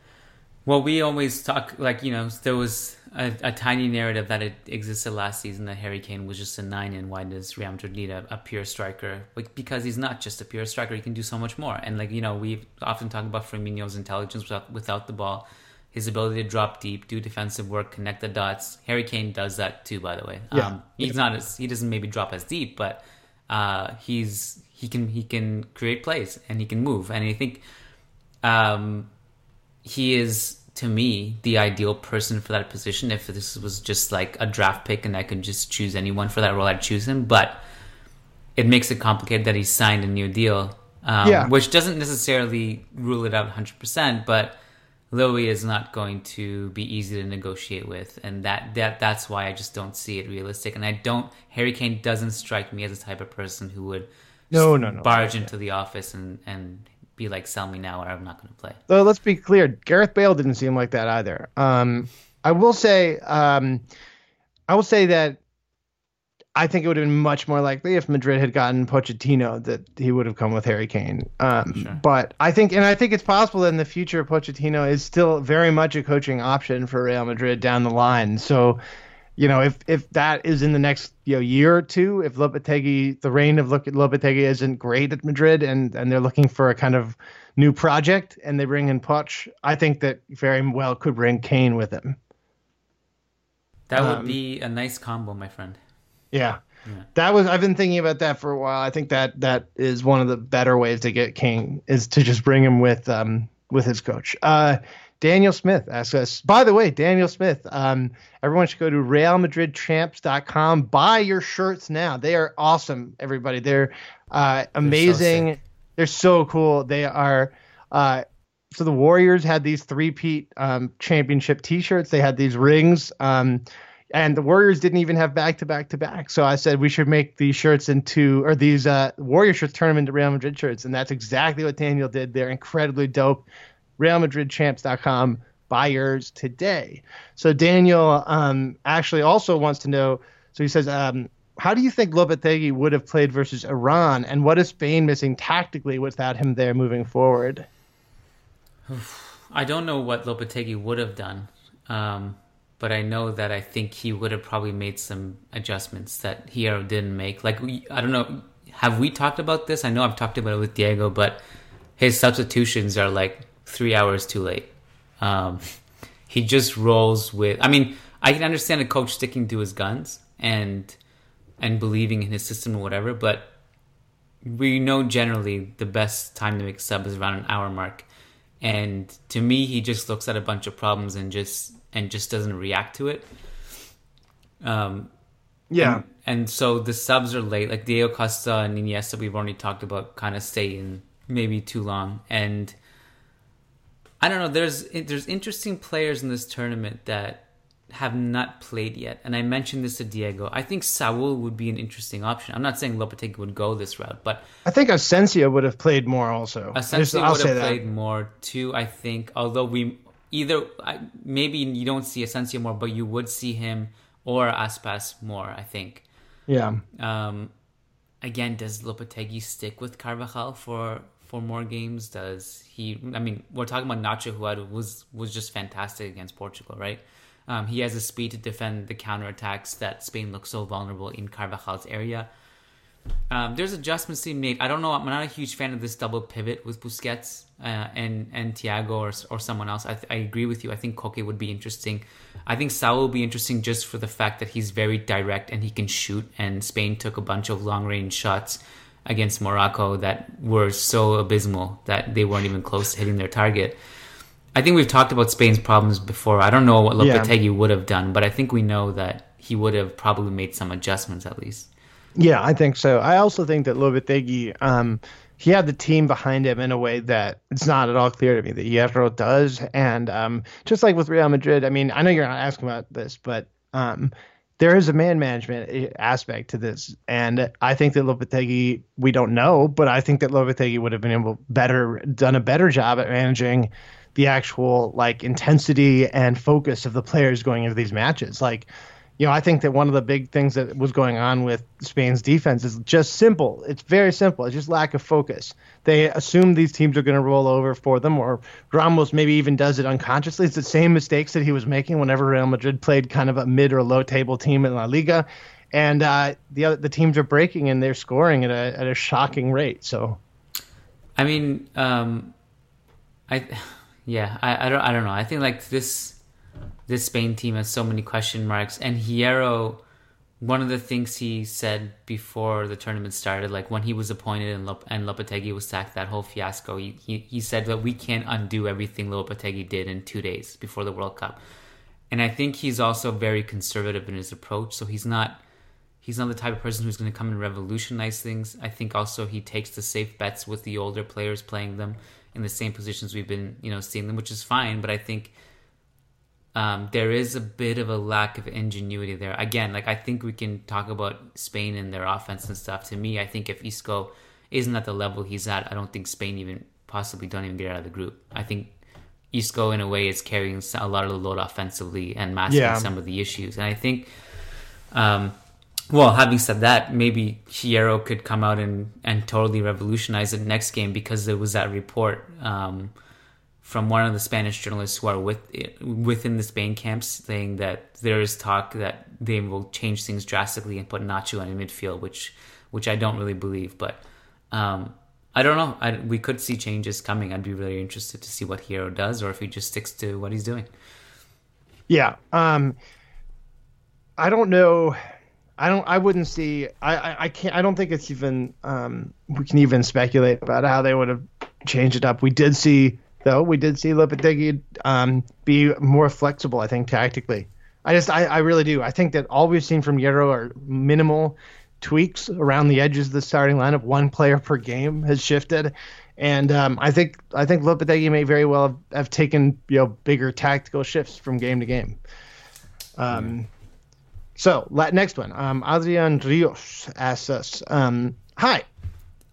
Well, we always talk like you know there was a, a tiny narrative that it existed last season that Harry Kane was just a nine, and why does Real Madrid need a, a pure striker? Like because he's not just a pure striker; he can do so much more. And like you know, we often talk about Firmino's intelligence without, without the ball, his ability to drop deep, do defensive work, connect the dots. Harry Kane does that too, by the way. Yeah. Um, he's not as he doesn't maybe drop as deep, but uh, he's he can he can create plays and he can move. And I think um, he is to me the ideal person for that position. If this was just like a draft pick and I could just choose anyone for that role, I'd choose him. But it makes it complicated that he signed a new deal, um, Yeah. which doesn't necessarily rule it out 100%. But Louis is not going to be easy to negotiate with, and that that that's why I just don't see it realistic. And I don't. Harry Kane doesn't strike me as the type of person who would No, no, no. barge into the office and and be like, "Sell me now, or I'm not going to play." So let's be clear. Gareth Bale didn't seem like that either. Um, I will say, um, I will say that I think it would have been much more likely if Madrid had gotten Pochettino that he would have come with Harry Kane. Um, Sure. But I think, and I think it's possible that in the future Pochettino is still very much a coaching option for Real Madrid down the line. So. You know, if if that is in the next you know year or two, if Lopetegui, the reign of Lope- Lopetegui isn't great at Madrid, and and they're looking for a kind of new project and they bring in Poch, I think that very well could bring Kane with him. That Um, would be a nice combo, my friend. Yeah. Yeah. That was I've been thinking about that for a while. I think that that is one of the better ways to get Kane is to just bring him with um with his coach. Uh Daniel Smith asks us. By the way, Daniel Smith, um, everyone should go to realmadridchamps.com. Buy your shirts now. They are awesome, everybody. They're uh, amazing. sick. They're so cool. They are uh, so the Warriors had these three-peat um, championship T-shirts. They had these rings, um, and the Warriors didn't even have back-to-back-to-back. So I said we should make these shirts into, or these uh, Warrior shirts, turn them into Real Madrid shirts, and that's exactly what Daniel did. They're incredibly dope. RealMadridChamps.com. Buy yours today. So Daniel um, actually also wants to know. So he says, um, how do you think Lopetegui would have played versus Iran, and what is Spain missing tactically without him there moving forward? I don't know what Lopetegui would have done, um, but I know that I think he would have probably made some adjustments that he didn't make. Like we, I don't know, have we talked about this? I know I've talked about it with Diego, but his substitutions are like three hours too late. Um, he just rolls with. I mean, I can understand a coach sticking to his guns and and believing in his system or whatever, but we know generally the best time to make a sub is around an hour mark. And to me, he just looks at a bunch of problems and just and just doesn't react to it. Um, Yeah, and, and so the subs are late. Like Diego Costa and Iniesta, we've already talked about, kind of stay in maybe too long. And I don't know. There's there's interesting players in this tournament that have not played yet. And I mentioned this to Diego. I think Saul would be an interesting option. I'm not saying Lopetegui would go this route, but I think Asensio would have played more also. Essentially, I'll would have that. played more too. I think, although we either I, maybe you don't see Asensio more, but you would see him or Aspas more. I think. Yeah, Um, again, does Lopetegui stick with Carvajal for for more games? Does he? I mean, we're talking about Nacho, who was was just fantastic against Portugal, right? Um, he has the speed to defend the counterattacks that Spain looks so vulnerable in Carvajal's area. Um, there's adjustments to be made. I don't know. I'm not a huge fan of this double pivot with Busquets uh, and and Thiago or, or someone else. I, I agree with you. I think Koke would be interesting. I think Saul will be interesting just for the fact that he's very direct and he can shoot. And Spain took a bunch of long range shots against Morocco that were so abysmal that they weren't even close to hitting their target. I think we've talked about Spain's problems before. I don't know what Lopetegui yeah. would have done, but I think we know that he would have probably made some adjustments at least. Yeah, I think so. I also think that Lopetegui, um, he had the team behind him in a way that it's not at all clear to me that Hierro does. And um, just like with Real Madrid, I mean, I know you're not asking about this, but um, there is a man management eh, aspect to this, and I think that Lopetegui, we don't know, but I think that Lopetegui would have been able better done a better job at managing the actual like intensity and focus of the players going into these matches. Like you know, I think that one of the big things that was going on with Spain's defense is just simple. It's very simple. It's just lack of focus. They assume these teams are going to roll over for them, or Ramos maybe even does it unconsciously. It's the same mistakes that he was making whenever Real Madrid played kind of a mid or low table team in La Liga, and uh, the other, the teams are breaking and they're scoring at a at a shocking rate. So, I mean, um, I yeah, I, I don't I don't know. I think like this this Spain team has so many question marks. And Hierro, one of the things he said before the tournament started, like when he was appointed and, Lop- and Lopetegui was sacked, that whole fiasco, he, he, he said that we can't undo everything Lopetegui did in two days before the World Cup. And I think he's also very conservative in his approach. So he's not he's not the type of person who's going to come and revolutionize things. I think also he takes the safe bets with the older players playing them in the same positions we've been, you know, seeing them, which is fine. But I think um, there is a bit of a lack of ingenuity there. Again, like I think we can talk about Spain and their offense and stuff. To me, I think if Isco isn't at the level he's at, I don't think Spain even possibly don't even get out of the group. I think Isco in a way is carrying a lot of the load offensively and masking yeah. some of the issues. And I think, um, well, having said that, maybe Hierro could come out and, and totally revolutionize the next game because there was that report. Um, from one of the Spanish journalists who are with within the Spain camps, saying that there is talk that they will change things drastically and put Nacho in midfield, which which I don't really believe. But um, I don't know. I, we could see changes coming. I'd be really interested to see what Hierro does, or if he just sticks to what he's doing. Yeah, um, I don't know. I don't. I wouldn't see. I, I, I can't. I don't think it's even. Um, we can even speculate about how they would have changed it up. We did see though. We did see Lopetegui um, be more flexible, I think, tactically. I just, I, I really do. I think that all we've seen from Hierro are minimal tweaks around the edges of the starting lineup. One player per game has shifted, and um, I think I think Lopetegui may very well have, have, taken you know bigger tactical shifts from game to game. Um, so next one, um, Adrian Rios asks us, um, "Hi,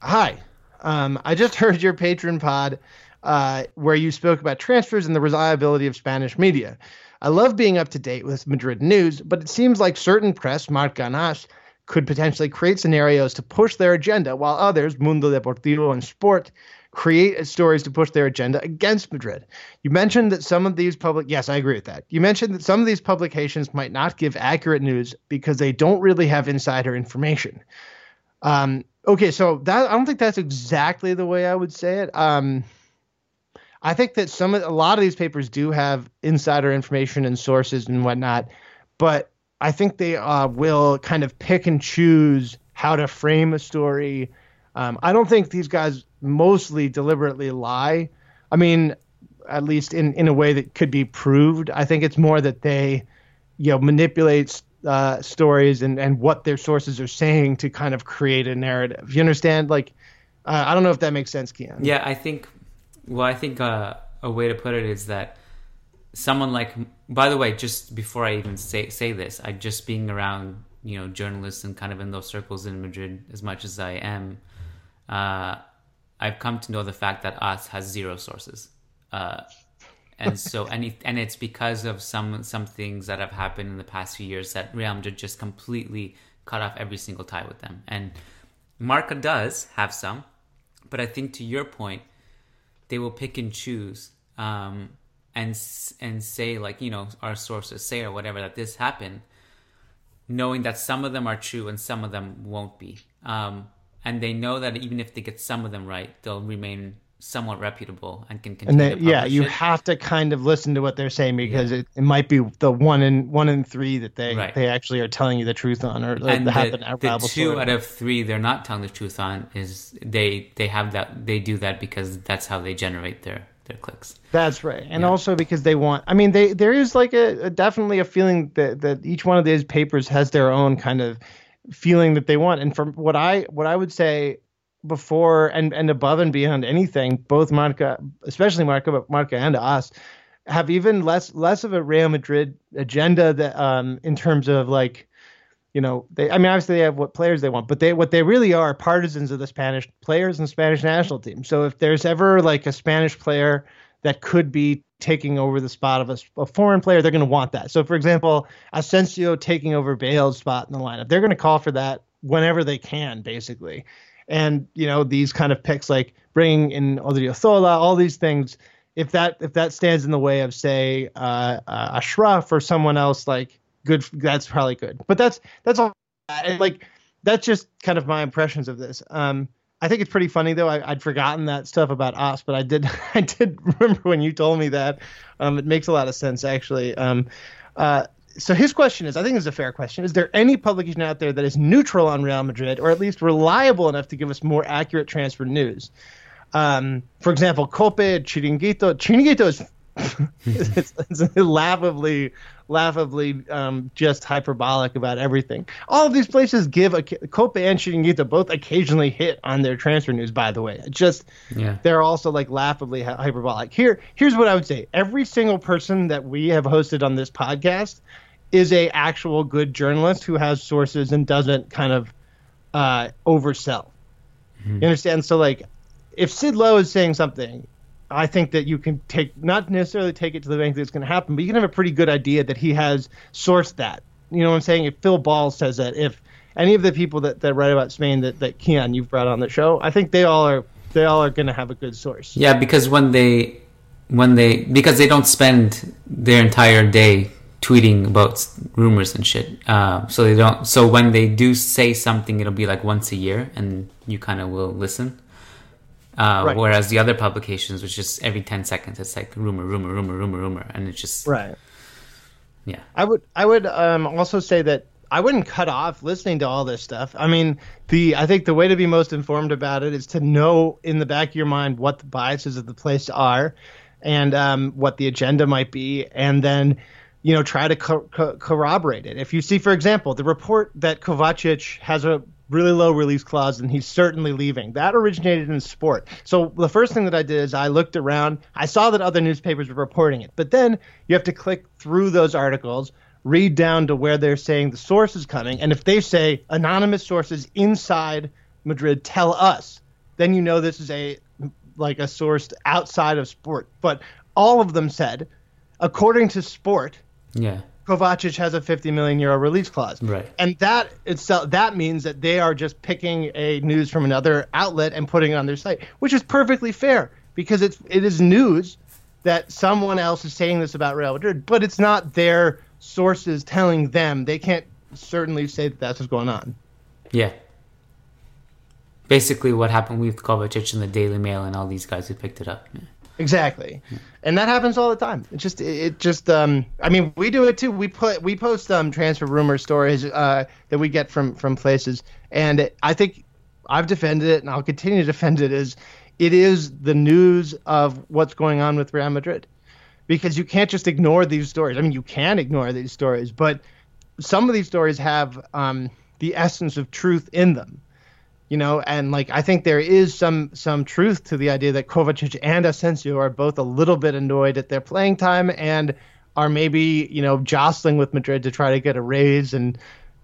hi, um, I just heard your Patreon pod uh, where you spoke about transfers and the reliability of Spanish media. I love being up to date with Madrid news, but it seems like certain press, Marca Ganas, could potentially create scenarios to push their agenda, while others, Mundo Deportivo and Sport, create stories to push their agenda against Madrid. You mentioned that some of these public yes, I agree with that. You mentioned that some of these publications might not give accurate news because they don't really have insider information. Um, okay, so that I don't think that's exactly the way I would say it. Um, I think that some a lot of these papers do have insider information and sources and whatnot, but I think they uh, will kind of pick and choose how to frame a story. Um, I don't think these guys mostly deliberately lie. I mean, at least in, in a way that could be proved. I think it's more that they, you know, manipulate uh, stories and, and what their sources are saying to kind of create a narrative. You understand? Like, uh, I don't know if that makes sense, Kiyan. Yeah, I think well, I think uh, a way to put it is that someone like, by the way, just before I even say say this, I just being around you know journalists and kind of in those circles in Madrid as much as I am, uh, I've come to know the fact that AS has zero sources. Uh, and so and and it's because of some some things that have happened in the past few years that Real Madrid just completely cut off every single tie with them. And Marca does have some, But I think to your point, they will pick and choose um, and and say like you know our sources say or whatever that this happened, knowing that some of them are true and some of them won't be. Um, and they know that even if they get some of them right, they'll remain somewhat reputable and can continue. And then, yeah, you it. have to kind of listen to what they're saying because yeah. it, it might be the one in one in three that they right. they actually are telling you the truth on, or and the, have the, the two out of three they're not telling the truth on is they they have that they do that because that's how they generate their their clicks. That's right, and yeah. also because they want. I mean, they there is like a, a definitely a feeling that that each one of these papers has their own kind of feeling that they want. And from what I what I would say before and and above and beyond anything, both Marca, especially Marca, Marca and AS, have even less less of a Real Madrid agenda that um in terms of like you know they i mean obviously they have what players they want but they what they really are partisans of the spanish players and spanish national team. So if there's ever like a spanish player that could be taking over the spot of a, a foreign player they're going to want that. So for example asensio taking over bale's spot in the lineup they're going to call for that whenever they can basically and you know these kind of picks like bringing in Odriozola, all these things. If that if that stands in the way of say uh, uh, Achraf or someone else, like good, that's probably good. But that's that's all. And like that's just kind of my impressions of this. Um, I think it's pretty funny though. I, would forgotten that stuff about AS, but I did I did remember when you told me that. Um, it makes a lot of sense actually. Um, uh, so his question is, I think it's a fair question. Is there any publication out there that is neutral on Real Madrid, or at least reliable enough to give us more accurate transfer news? Um, for example, Cope, Chiringuito. Chiringuito is it's, it's, laughably, laughably um, just hyperbolic about everything. All of these places give a Cope and Chiringuito both occasionally hit on their transfer news. By the way, just yeah. they're also like laughably hyperbolic. Here, here's what I would say: every single person that we have hosted on this podcast is a actual good journalist who has sources and doesn't kind of uh, oversell. Mm-hmm. You understand? So like, if Sid Lowe is saying something, I think that you can take not necessarily take it to the bank that it's going to happen, but you can have a pretty good idea that he has sourced that. You know what I'm saying? If Phil Ball says that, if any of the people that, that write about Spain that that Kiyan you've brought on the show, I think they all are they all are going to have a good source. Yeah, because when they when they because they don't spend their entire day tweeting about rumors and shit. Uh, so they don't. So when they do say something, it'll be like once a year, and you kind of will listen. Uh, right. Whereas the other publications, which is every ten seconds, it's like rumor, rumor, rumor, rumor, rumor, and it's just right. Yeah, I would. I would um, also say that I wouldn't cut off listening to all this stuff. I mean, the I think the way to be most informed about it is to know in the back of your mind what the biases of the place are, and um, what the agenda might be, and then you know, try to co- co- corroborate it. If you see, for example, the report that Kovacic has a really low release clause and he's certainly leaving, that originated in sport. So the first thing that I did is I looked around. I saw that other newspapers were reporting it, but then you have to click through those articles, read down to where they're saying the source is coming, and if they say anonymous sources inside Madrid tell us, then you know this is a like a source outside of sport. But all of them said, according to sport yeah. Kovacic has a 50 million euro release clause. Right. And that itself that means that they are just picking a news from another outlet and putting it on their site, which is perfectly fair because it's it is news that someone else is saying this about Real Madrid, but it's not their sources telling them. They can't certainly say that that's what's going on. Yeah. Basically, what happened with Kovacic and the Daily Mail and all these guys who picked it up. Yeah. Exactly, and that happens all the time. It just it just um I mean we do it too. We put we post um transfer rumor stories uh that we get from from places, and I think I've defended it and I'll continue to defend it. Is it is the news of what's going on with Real Madrid, because you can't just ignore these stories. I mean you can ignore these stories, but some of these stories have um the essence of truth in them you know, and like I think there is some some truth to the idea that Kovacic and Asensio are both a little bit annoyed at their playing time and are maybe you know jostling with Madrid to try to get a raise and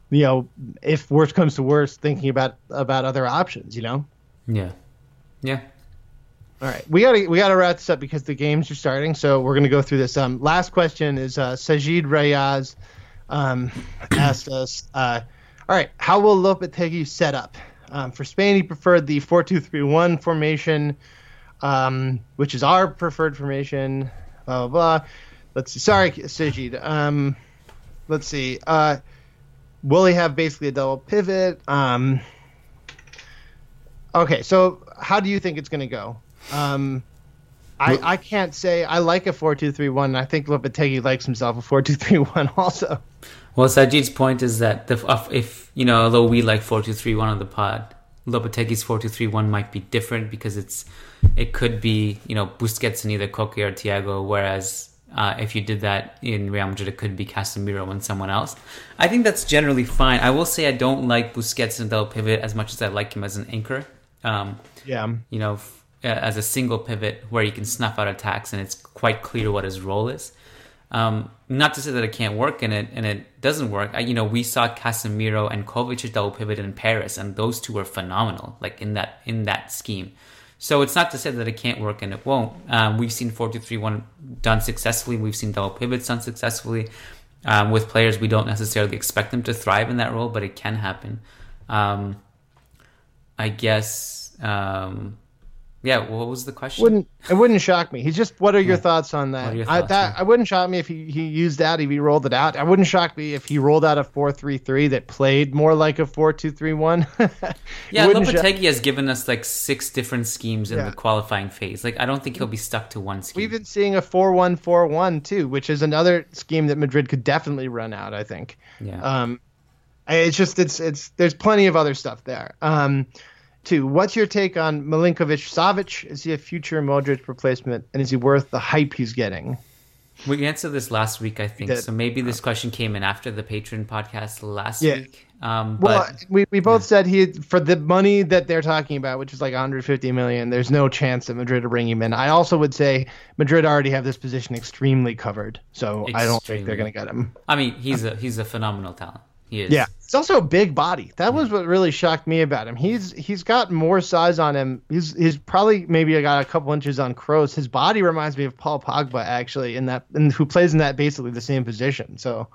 you know if worse comes to worse thinking about about other options you know? Yeah. Yeah. All right. We gotta we gotta wrap this up because the games are starting so we're gonna go through this. Um last question is uh sajid rayaz um asked us uh all right how will lopetegui set up Um, for Spain, he preferred the 4 2 3 1 formation, um, which is our preferred formation. Blah, blah, blah. Let's see. Sorry, Sajid. Um, let's see. Uh, will he have basically a double pivot? Um, okay, so how do you think it's going to go? Um, I, I can't say I like a four two three one. I think Lopetegui likes himself a four two three one also. Well, Sajid's point is that the, if you know, although we like four two three one on the pod, Lopetegui's four two three one might be different because it's it could be you know Busquets and either Koke or Thiago, whereas uh, if you did that in Real Madrid, it could be Casemiro and someone else. I think that's generally fine. I will say I don't like Busquets and double pivot as much as I like him as an anchor. Um, yeah, you know, uh, as a single pivot where he can snuff out attacks and it's quite clear what his role is. Um, not to say that it can't work and it and it doesn't work. I, you know, we saw Casemiro and Kovacic double pivot in Paris, and those two were phenomenal. Like in that in that scheme. So it's not to say that it can't work and it won't. Um, we've seen four two three one done successfully. We've seen double pivots done successfully um, with players we don't necessarily expect them to thrive in that role, but it can happen. Um, I guess um, yeah, what was the question? Wouldn't it wouldn't shock me. He's just. What are your yeah. thoughts on that? Thoughts, I that yeah. I wouldn't shock me if he, he used that if he rolled it out. I wouldn't shock me if he rolled out a four three three that played more like a four two three one. yeah, Lopetegui has given us like six different schemes in yeah. the qualifying phase. Like I don't think he'll be stuck to one scheme. We've been seeing a four one four one too, which is another scheme that Madrid could definitely run out. I think. Yeah. Um, it's just it's it's there's plenty of other stuff there. Um Two, what's your take on Milinkovic Savic? Is he a future Modric replacement, and is he worth the hype he's getting? We answered this last week, I think. So maybe this question came in after the Patreon podcast last yeah. week. Um, well, we, we both yeah. said he for the money that they're talking about, which is like 150 million. There's no chance that Madrid will bring him in. I also would say Madrid already have this position extremely covered, so extremely. I don't think they're going to get him. I mean, he's a he's a phenomenal talent. He is. Yeah, he's also a big body. That was what really shocked me about him. He's he's got more size on him. He's he's probably maybe got a couple inches on Kroos. His body reminds me of Paul Pogba actually, in that and who plays in that basically the same position. So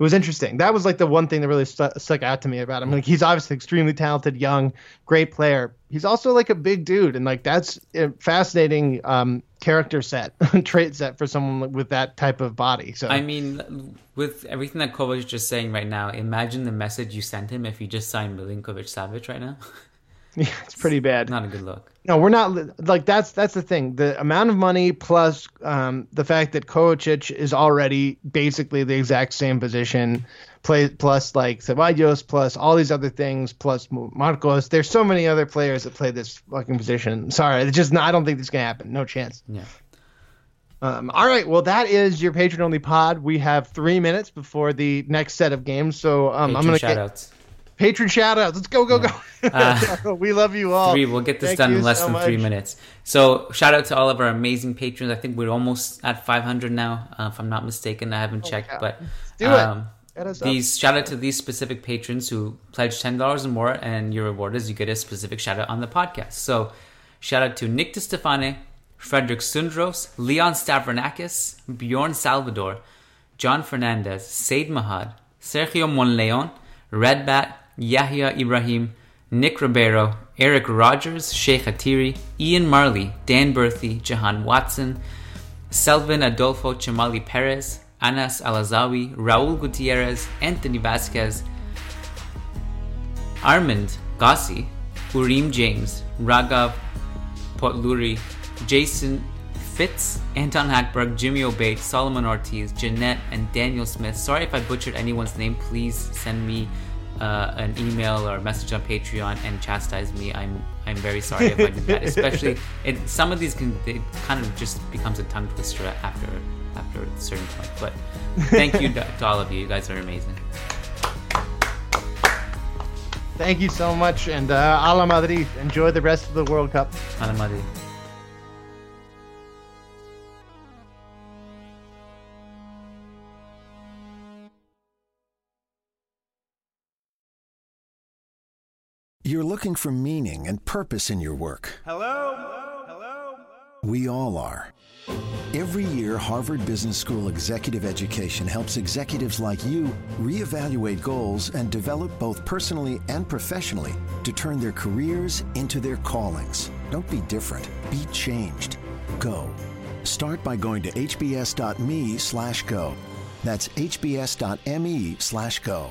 it was interesting. That was like the one thing that really st- stuck out to me about him. Like he's obviously extremely talented, young, great player. He's also like a big dude, and like that's a fascinating um, character set, trait set for someone with that type of body. So I mean, with everything that Kovac is just saying right now, imagine the message you sent him if you just signed Milinkovic Savic right now. Yeah, it's pretty bad. Not a good look. No, we're not like that's that's the thing. The amount of money plus um, the fact that Kovacic is already basically the exact same position, play plus like Ceballos plus all these other things plus Marcos. There's so many other players that play this fucking position. Sorry, it's just not, I don't think this is gonna happen. No chance. Yeah. Um, all right, well, that is your Patreon only pod. We have three minutes before the next set of games, so um, I'm gonna shout get, outs Patreon shout outs. Let's go, go, go. Uh, we love you all. Three. We'll get this Thank done in less so than much. three minutes. So shout out to all of our amazing patrons. I think we're almost at 500 now, uh, if I'm not mistaken. I haven't oh, checked, but do um, it. These shout out to these specific patrons who pledge ten dollars or more, and your reward is you get a specific shout out on the podcast. So, shout out to Nick DeStefane, Frederick Sundros, Leon Stavronakis, Bjorn Salvador, John Fernandez, Said Mahad, Sergio Monleon, Redbat, Yahya Ibrahim, Nick Ribeiro, Eric Rogers, Sheikh Atiri, Ian Marley, Dan Berthy, Jahan Watson, Selvin Adolfo Chamali Perez, Anas Alazawi, Raul Gutierrez, Anthony Vasquez, Armand Gossi, Urim James, Raghav Potluri, Jason Fitz, Anton Hackberg, Jimmy Obey, Solomon Ortiz, Jeanette, and Daniel Smith. Sorry if I butchered anyone's name. Please send me uh, an email or a message on Patreon and chastise me, I'm I'm very sorry if I did that. Especially, it, some of these can it kind of just becomes a tongue twister after after a certain point. But thank you to, to all of you. You guys are amazing. Thank you so much, and uh, a la Madrid. Enjoy the rest of the World Cup. A la Madrid. You're looking for meaning and purpose in your work. Hello? Hello? Hello? We all are. Every year, Harvard Business School executive education helps executives like you reevaluate goals and develop both personally and professionally to turn their careers into their callings. Don't be different. Be changed. Go. Start by going to hbs.me slash go. That's hbs.me slash go.